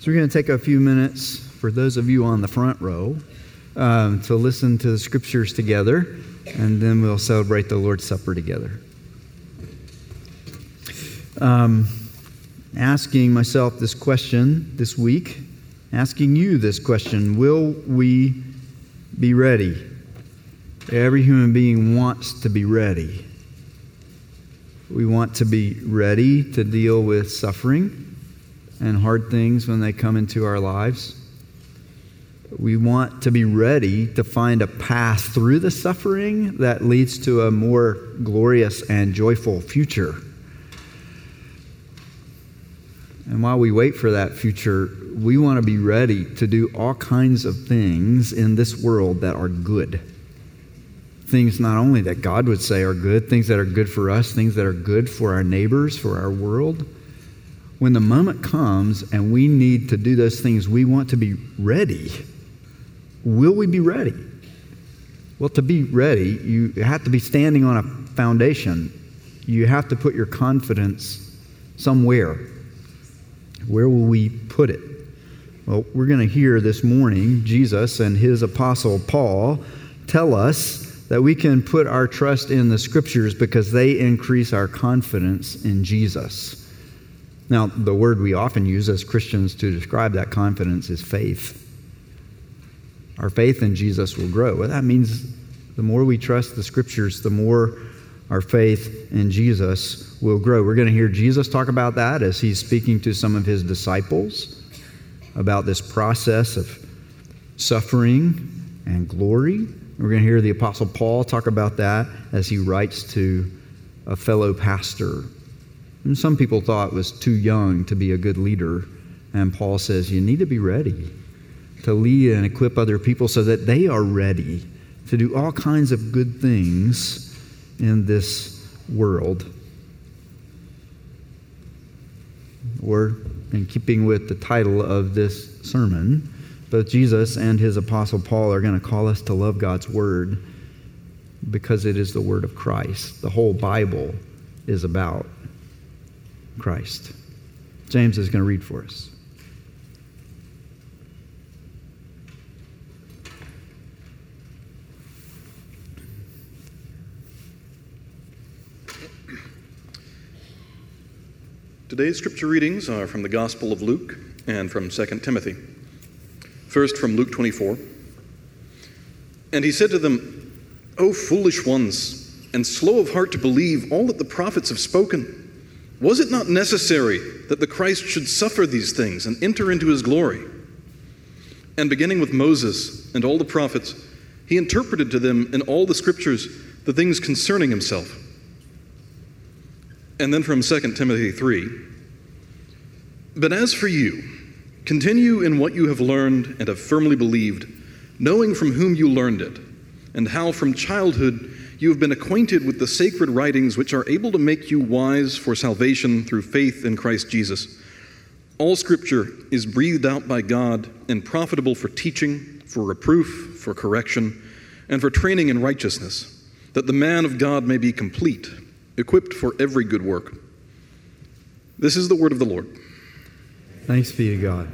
So we're going to take a few minutes for those of you on the front row um, to listen to the scriptures together, and then we'll celebrate the Lord's Supper together. Um, asking myself this question this week, asking you this question Will we be ready? Every human being wants to be ready. We want to be ready to deal with suffering and hard things when they come into our lives. We want to be ready to find a path through the suffering that leads to a more glorious and joyful future. And while we wait for that future, we want to be ready to do all kinds of things in this world that are good things not only that God would say are good, things that are good for us, things that are good for our neighbors, for our world. When the moment comes and we need to do those things, we want to be ready. Will we be ready? Well, to be ready, you have to be standing on a foundation. You have to put your confidence somewhere. Where will we put it? Well, we're going to hear this morning Jesus and his apostle Paul tell us that we can put our trust in the scriptures because they increase our confidence in Jesus. Now, the word we often use as Christians to describe that confidence is faith. Our faith in Jesus will grow. Well, that means the more we trust the scriptures, the more our faith in Jesus will grow. We're going to hear Jesus talk about that as he's speaking to some of his disciples about this process of suffering and glory. We're going to hear the Apostle Paul talk about that as he writes to a fellow pastor. Some people thought was too young to be a good leader. And Paul says, You need to be ready to lead and equip other people so that they are ready to do all kinds of good things in this world. Or, in keeping with the title of this sermon, both Jesus and his apostle Paul are going to call us to love God's word because it is the word of Christ. The whole Bible is about Christ. James is going to read for us. Today's scripture readings are from the Gospel of Luke and from 2 Timothy. First from Luke 24. And he said to them, O foolish ones, and slow of heart to believe all that the prophets have spoken. Was it not necessary that the Christ should suffer these things and enter into his glory? And beginning with Moses and all the prophets, he interpreted to them in all the scriptures the things concerning himself. And then from 2 Timothy 3 But as for you, Continue in what you have learned and have firmly believed, knowing from whom you learned it, and how from childhood you have been acquainted with the sacred writings which are able to make you wise for salvation through faith in Christ Jesus. All scripture is breathed out by God and profitable for teaching, for reproof, for correction, and for training in righteousness, that the man of God may be complete, equipped for every good work. This is the word of the Lord. Thanks be to God.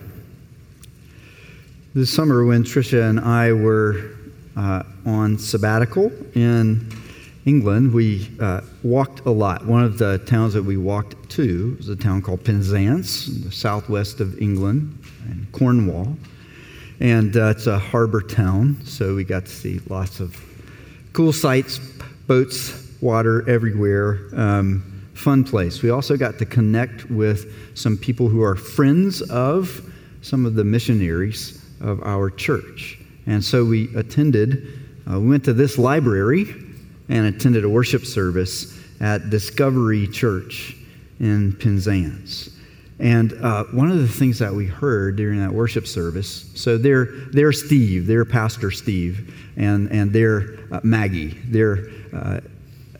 This summer, when Tricia and I were uh, on sabbatical in England, we uh, walked a lot. One of the towns that we walked to was a town called Penzance, in the southwest of England, in Cornwall. And uh, it's a harbor town, so we got to see lots of cool sights, boats, water everywhere. Um, fun place. We also got to connect with some people who are friends of some of the missionaries of our church. And so we attended, uh, we went to this library and attended a worship service at Discovery Church in Penzance. And uh, one of the things that we heard during that worship service, so they're, they're Steve, they're Pastor Steve, and, and they're uh, Maggie, they're uh,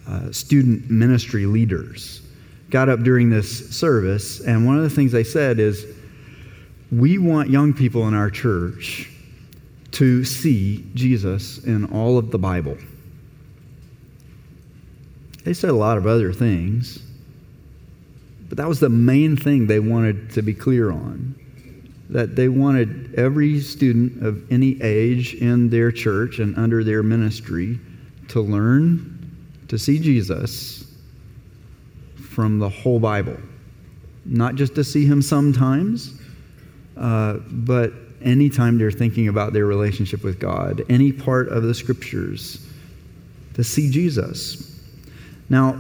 uh, student ministry leaders got up during this service, and one of the things they said is, We want young people in our church to see Jesus in all of the Bible. They said a lot of other things, but that was the main thing they wanted to be clear on. that they wanted every student of any age in their church and under their ministry to learn to see Jesus from the whole Bible. Not just to see him sometimes, uh, but anytime they're thinking about their relationship with God, any part of the scriptures, to see Jesus. Now,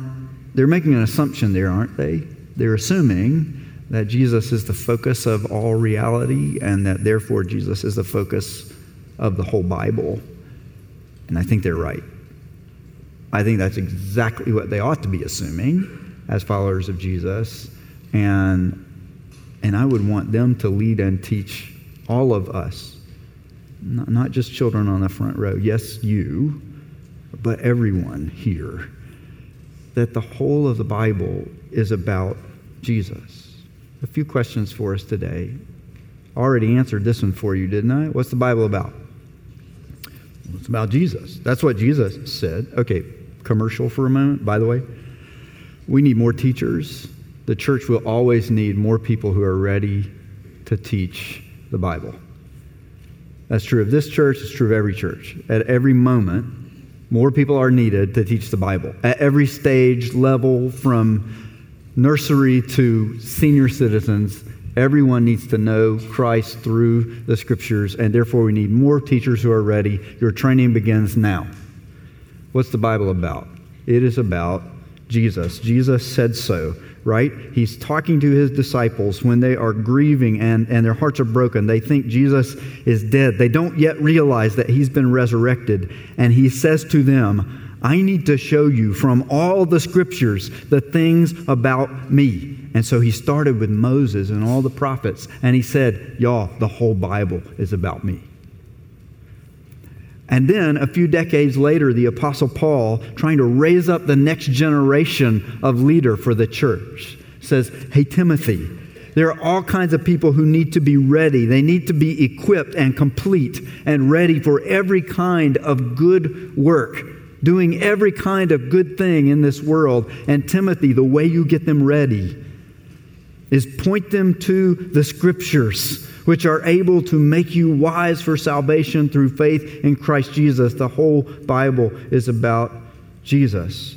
they're making an assumption there, aren't they? They're assuming that Jesus is the focus of all reality and that therefore Jesus is the focus of the whole Bible. And I think they're right. I think that's exactly what they ought to be assuming as followers of Jesus. And, and I would want them to lead and teach all of us, not, not just children on the front row. Yes, you, but everyone here. That the whole of the Bible is about Jesus. A few questions for us today. Already answered this one for you, didn't I? What's the Bible about? It's about Jesus. That's what Jesus said. Okay, commercial for a moment, by the way. We need more teachers. The church will always need more people who are ready to teach the Bible. That's true of this church, it's true of every church. At every moment, more people are needed to teach the Bible. At every stage, level, from nursery to senior citizens, everyone needs to know Christ through the scriptures, and therefore we need more teachers who are ready. Your training begins now. What's the Bible about? It is about Jesus. Jesus said so right? He's talking to his disciples when they are grieving and, and their hearts are broken. They think Jesus is dead. They don't yet realize that he's been resurrected. And he says to them, I need to show you from all the scriptures the things about me. And so he started with Moses and all the prophets. And he said, Y'all, the whole Bible is about me. And then a few decades later, the Apostle Paul, trying to raise up the next generation of leader for the church, says, Hey, Timothy, there are all kinds of people who need to be ready. They need to be equipped and complete and ready for every kind of good work, doing every kind of good thing in this world. And Timothy, the way you get them ready is point them to the scriptures which are able to make you wise for salvation through faith in Christ Jesus. The whole Bible is about Jesus.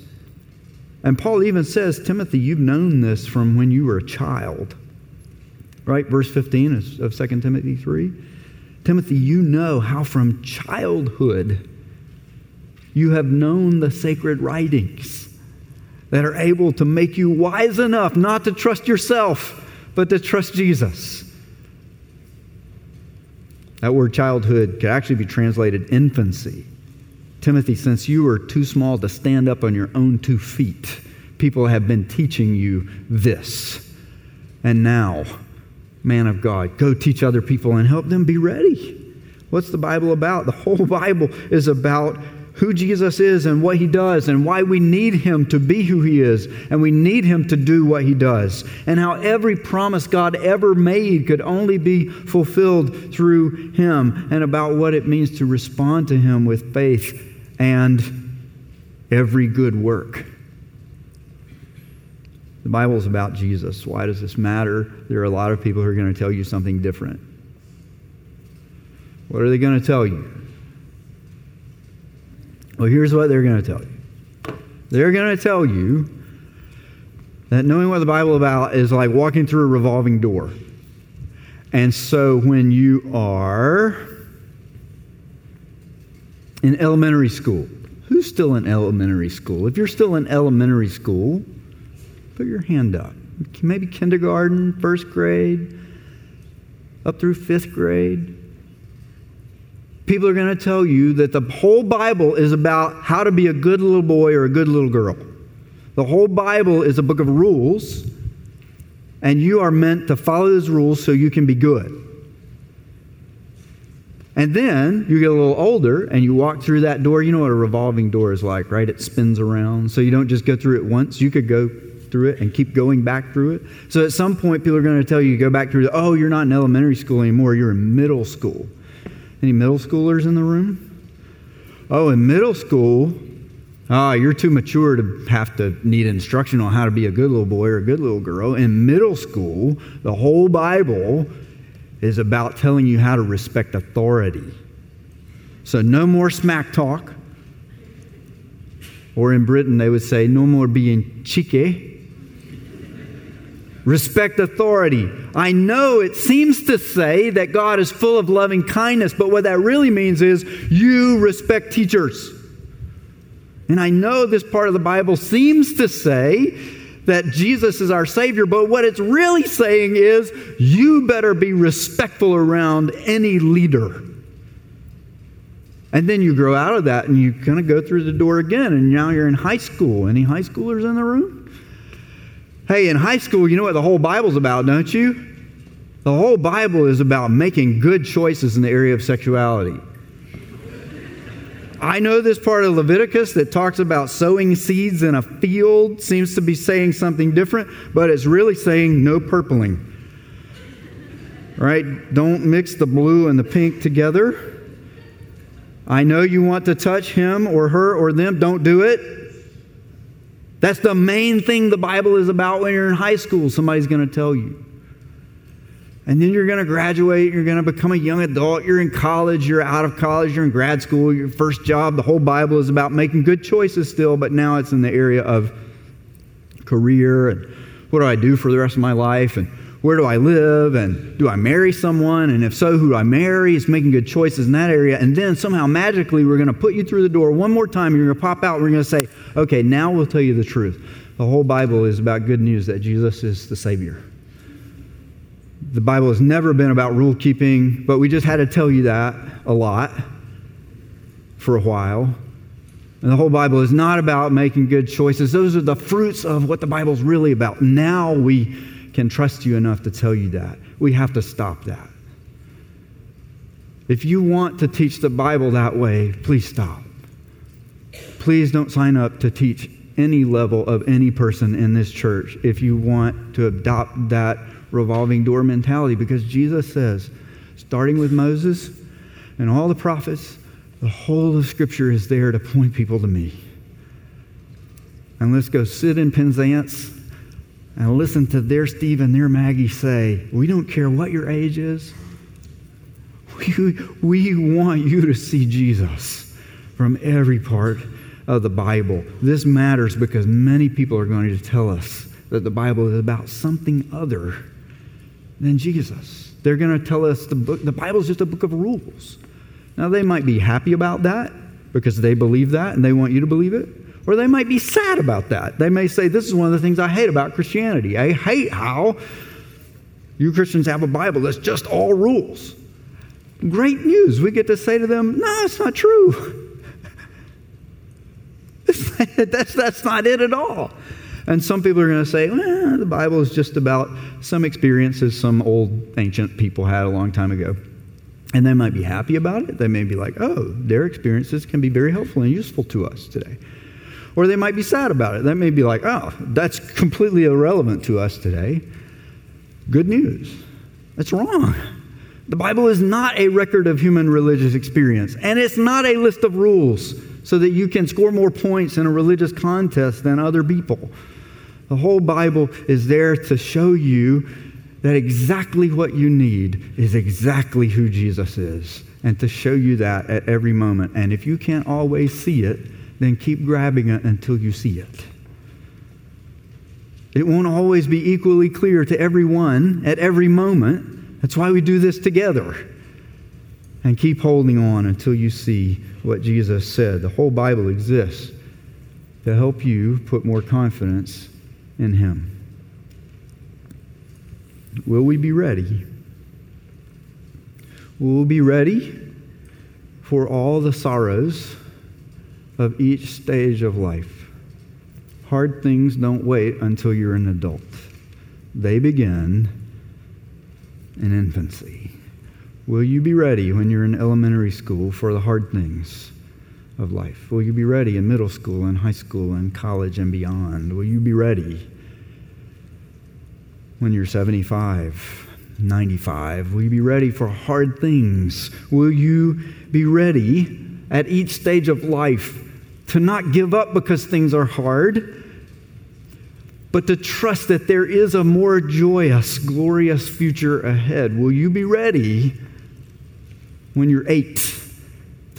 And Paul even says, Timothy, you've known this from when you were a child. Right? Verse 15 of 2 Timothy 3. Timothy, you know how from childhood you have known the sacred writings that are able to make you wise enough not to trust yourself, but to trust Jesus. That word childhood could actually be translated infancy. Timothy, since you were too small to stand up on your own two feet, people have been teaching you this. And now, man of God, go teach other people and help them be ready. What's the Bible about? The whole Bible is about who Jesus is and what he does and why we need him to be who he is and we need him to do what he does and how every promise God ever made could only be fulfilled through him and about what it means to respond to him with faith and every good work. The Bible is about Jesus. Why does this matter? There are a lot of people who are going to tell you something different. What are they going to tell you? Well, here's what they're going to tell you. They're going to tell you that knowing what the Bible about is like walking through a revolving door. And so when you are in elementary school, who's still in elementary school? If you're still in elementary school, put your hand up. Maybe kindergarten, first grade, up through fifth grade people are going to tell you that the whole Bible is about how to be a good little boy or a good little girl. The whole Bible is a book of rules, and you are meant to follow those rules so you can be good. And then you get a little older and you walk through that door. You know what a revolving door is like, right? It spins around. So you don't just go through it once. You could go through it and keep going back through it. So at some point, people are going to tell you, go back through, the, oh, you're not in elementary school anymore. You're in middle school. Any middle schoolers in the room? Oh, in middle school, ah, you're too mature to have to need instruction on how to be a good little boy or a good little girl. In middle school, the whole Bible is about telling you how to respect authority. So, no more smack talk. Or in Britain, they would say, no more being cheeky. Respect authority. I know it seems to say that God is full of loving kindness, but what that really means is you respect teachers. And I know this part of the Bible seems to say that Jesus is our Savior, but what it's really saying is you better be respectful around any leader. And then you grow out of that and you kind of go through the door again, and now you're in high school. Any high schoolers in the room? Hey, in high school, you know what the whole Bible's about, don't you? The whole Bible is about making good choices in the area of sexuality. I know this part of Leviticus that talks about sowing seeds in a field seems to be saying something different, but it's really saying no purpling. Right? Don't mix the blue and the pink together. I know you want to touch him or her or them. Don't do it. That's the main thing the Bible is about when you're in high school, somebody's going to tell you. And then you're going to graduate, you're going to become a young adult, you're in college, you're out of college, you're in grad school, your first job. The whole Bible is about making good choices still, but now it's in the area of career and what do I do for the rest of my life and where do I live and do I marry someone and if so who do I marry is making good choices in that area and then somehow magically we're going to put you through the door one more time you're going to pop out we're going to say okay now we'll tell you the truth the whole bible is about good news that jesus is the savior the Bible has never been about rule keeping, but we just had to tell you that a lot for a while. And the whole Bible is not about making good choices. Those are the fruits of what the Bible's really about. Now we can trust you enough to tell you that. We have to stop that. If you want to teach the Bible that way, please stop. Please don't sign up to teach any level of any person in this church if you want to adopt that revolving door mentality because Jesus says, starting with Moses and all the prophets, the whole of Scripture is there to point people to me. And let's go sit in Penzance and listen to their Steve and their Maggie say, We don't care what your age is. We, we want you to see Jesus from every part of the Bible. This matters because many people are going to tell us that the Bible is about something other than Jesus. They're going to tell us the book, the Bible is just a book of rules. Now, they might be happy about that because they believe that and they want you to believe it. Or they might be sad about that. They may say, This is one of the things I hate about Christianity. I hate how you Christians have a Bible that's just all rules. Great news. We get to say to them, No, it's not true. that's, that's not it at all. And some people are going to say, well, the Bible is just about some experiences some old ancient people had a long time ago. And they might be happy about it. They may be like, oh, their experiences can be very helpful and useful to us today. Or they might be sad about it. They may be like, oh, that's completely irrelevant to us today. Good news. That's wrong. The Bible is not a record of human religious experience, and it's not a list of rules so that you can score more points in a religious contest than other people. The whole Bible is there to show you that exactly what you need is exactly who Jesus is, and to show you that at every moment. And if you can't always see it, then keep grabbing it until you see it. It won't always be equally clear to everyone at every moment. That's why we do this together. And keep holding on until you see what Jesus said. The whole Bible exists to help you put more confidence in Him. Will we be ready? Will we be ready for all the sorrows of each stage of life? Hard things don't wait until you're an adult, they begin in infancy. Will you be ready when you're in elementary school for the hard things? of life? Will you be ready in middle school and high school and college and beyond? Will you be ready when you're 75, 95? Will you be ready for hard things? Will you be ready at each stage of life to not give up because things are hard? but to trust that there is a more joyous, glorious future ahead. Will you be ready when you're eight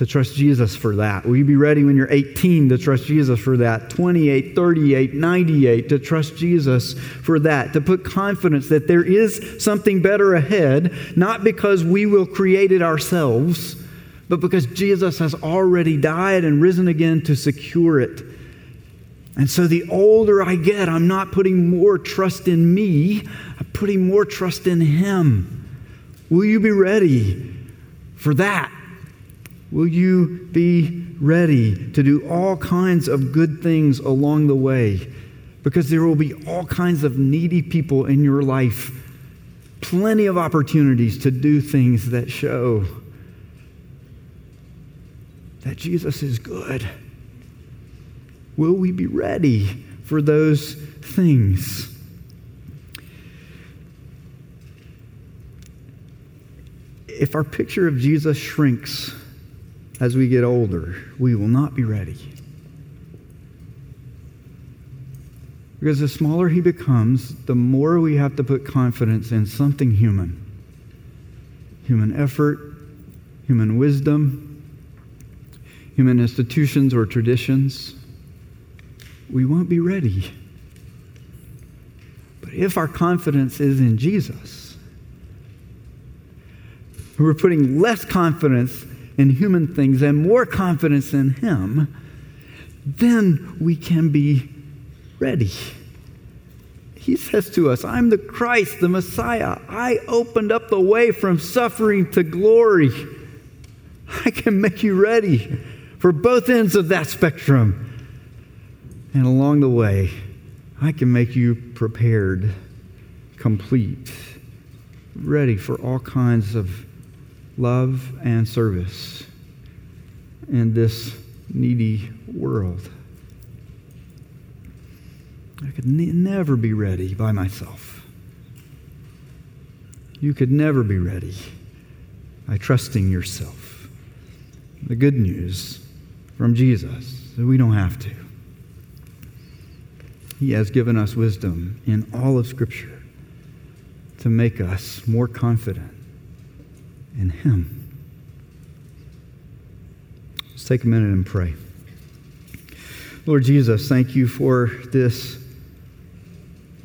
to trust Jesus for that? Will you be ready when you're 18 to trust Jesus for that? 28, 38, 98 to trust Jesus for that? To put confidence that there is something better ahead, not because we will create it ourselves, but because Jesus has already died and risen again to secure it. And so the older I get, I'm not putting more trust in me, I'm putting more trust in Him. Will you be ready for that? Will you be ready to do all kinds of good things along the way? Because there will be all kinds of needy people in your life, plenty of opportunities to do things that show that Jesus is good. Will we be ready for those things? If our picture of Jesus shrinks as we get older, we will not be ready. Because the smaller he becomes, the more we have to put confidence in something human human effort, human wisdom, human institutions or traditions we won't be ready. But if our confidence is in Jesus, we're putting less confidence in human things and more confidence in Him, then we can be ready. He says to us, I'm the Christ, the Messiah. I opened up the way from suffering to glory. I can make you ready for both ends of that spectrum. And along the way, I can make you prepared, complete, ready for all kinds of love and service in this needy world. I could ne- never be ready by myself. You could never be ready by trusting yourself. The good news from Jesus that we don't have to. He has given us wisdom in all of Scripture to make us more confident in Him. Let's take a minute and pray. Lord Jesus, thank you for this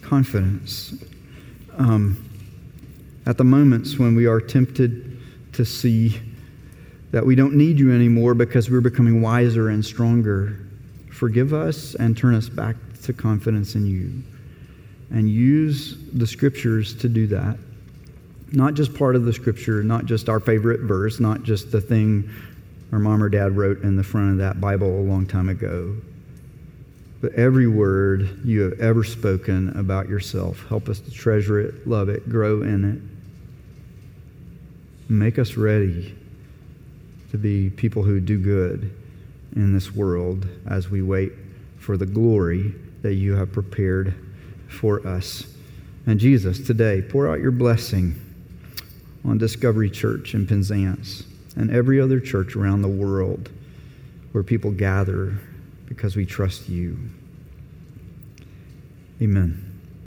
confidence. Um, at the moments when we are tempted to see that we don't need you anymore because we're becoming wiser and stronger, forgive us and turn us back to confidence in you. And use the scriptures to do that. Not just part of the scripture, not just our favorite verse, not just the thing our mom or dad wrote in the front of that Bible a long time ago, but every word you have ever spoken about yourself. Help us to treasure it, love it, grow in it. Make us ready to be people who do good in this world as we wait for the glory that you have prepared for us. And Jesus, today, pour out your blessing on Discovery Church in Penzance and every other church around the world where people gather because we trust you. Amen.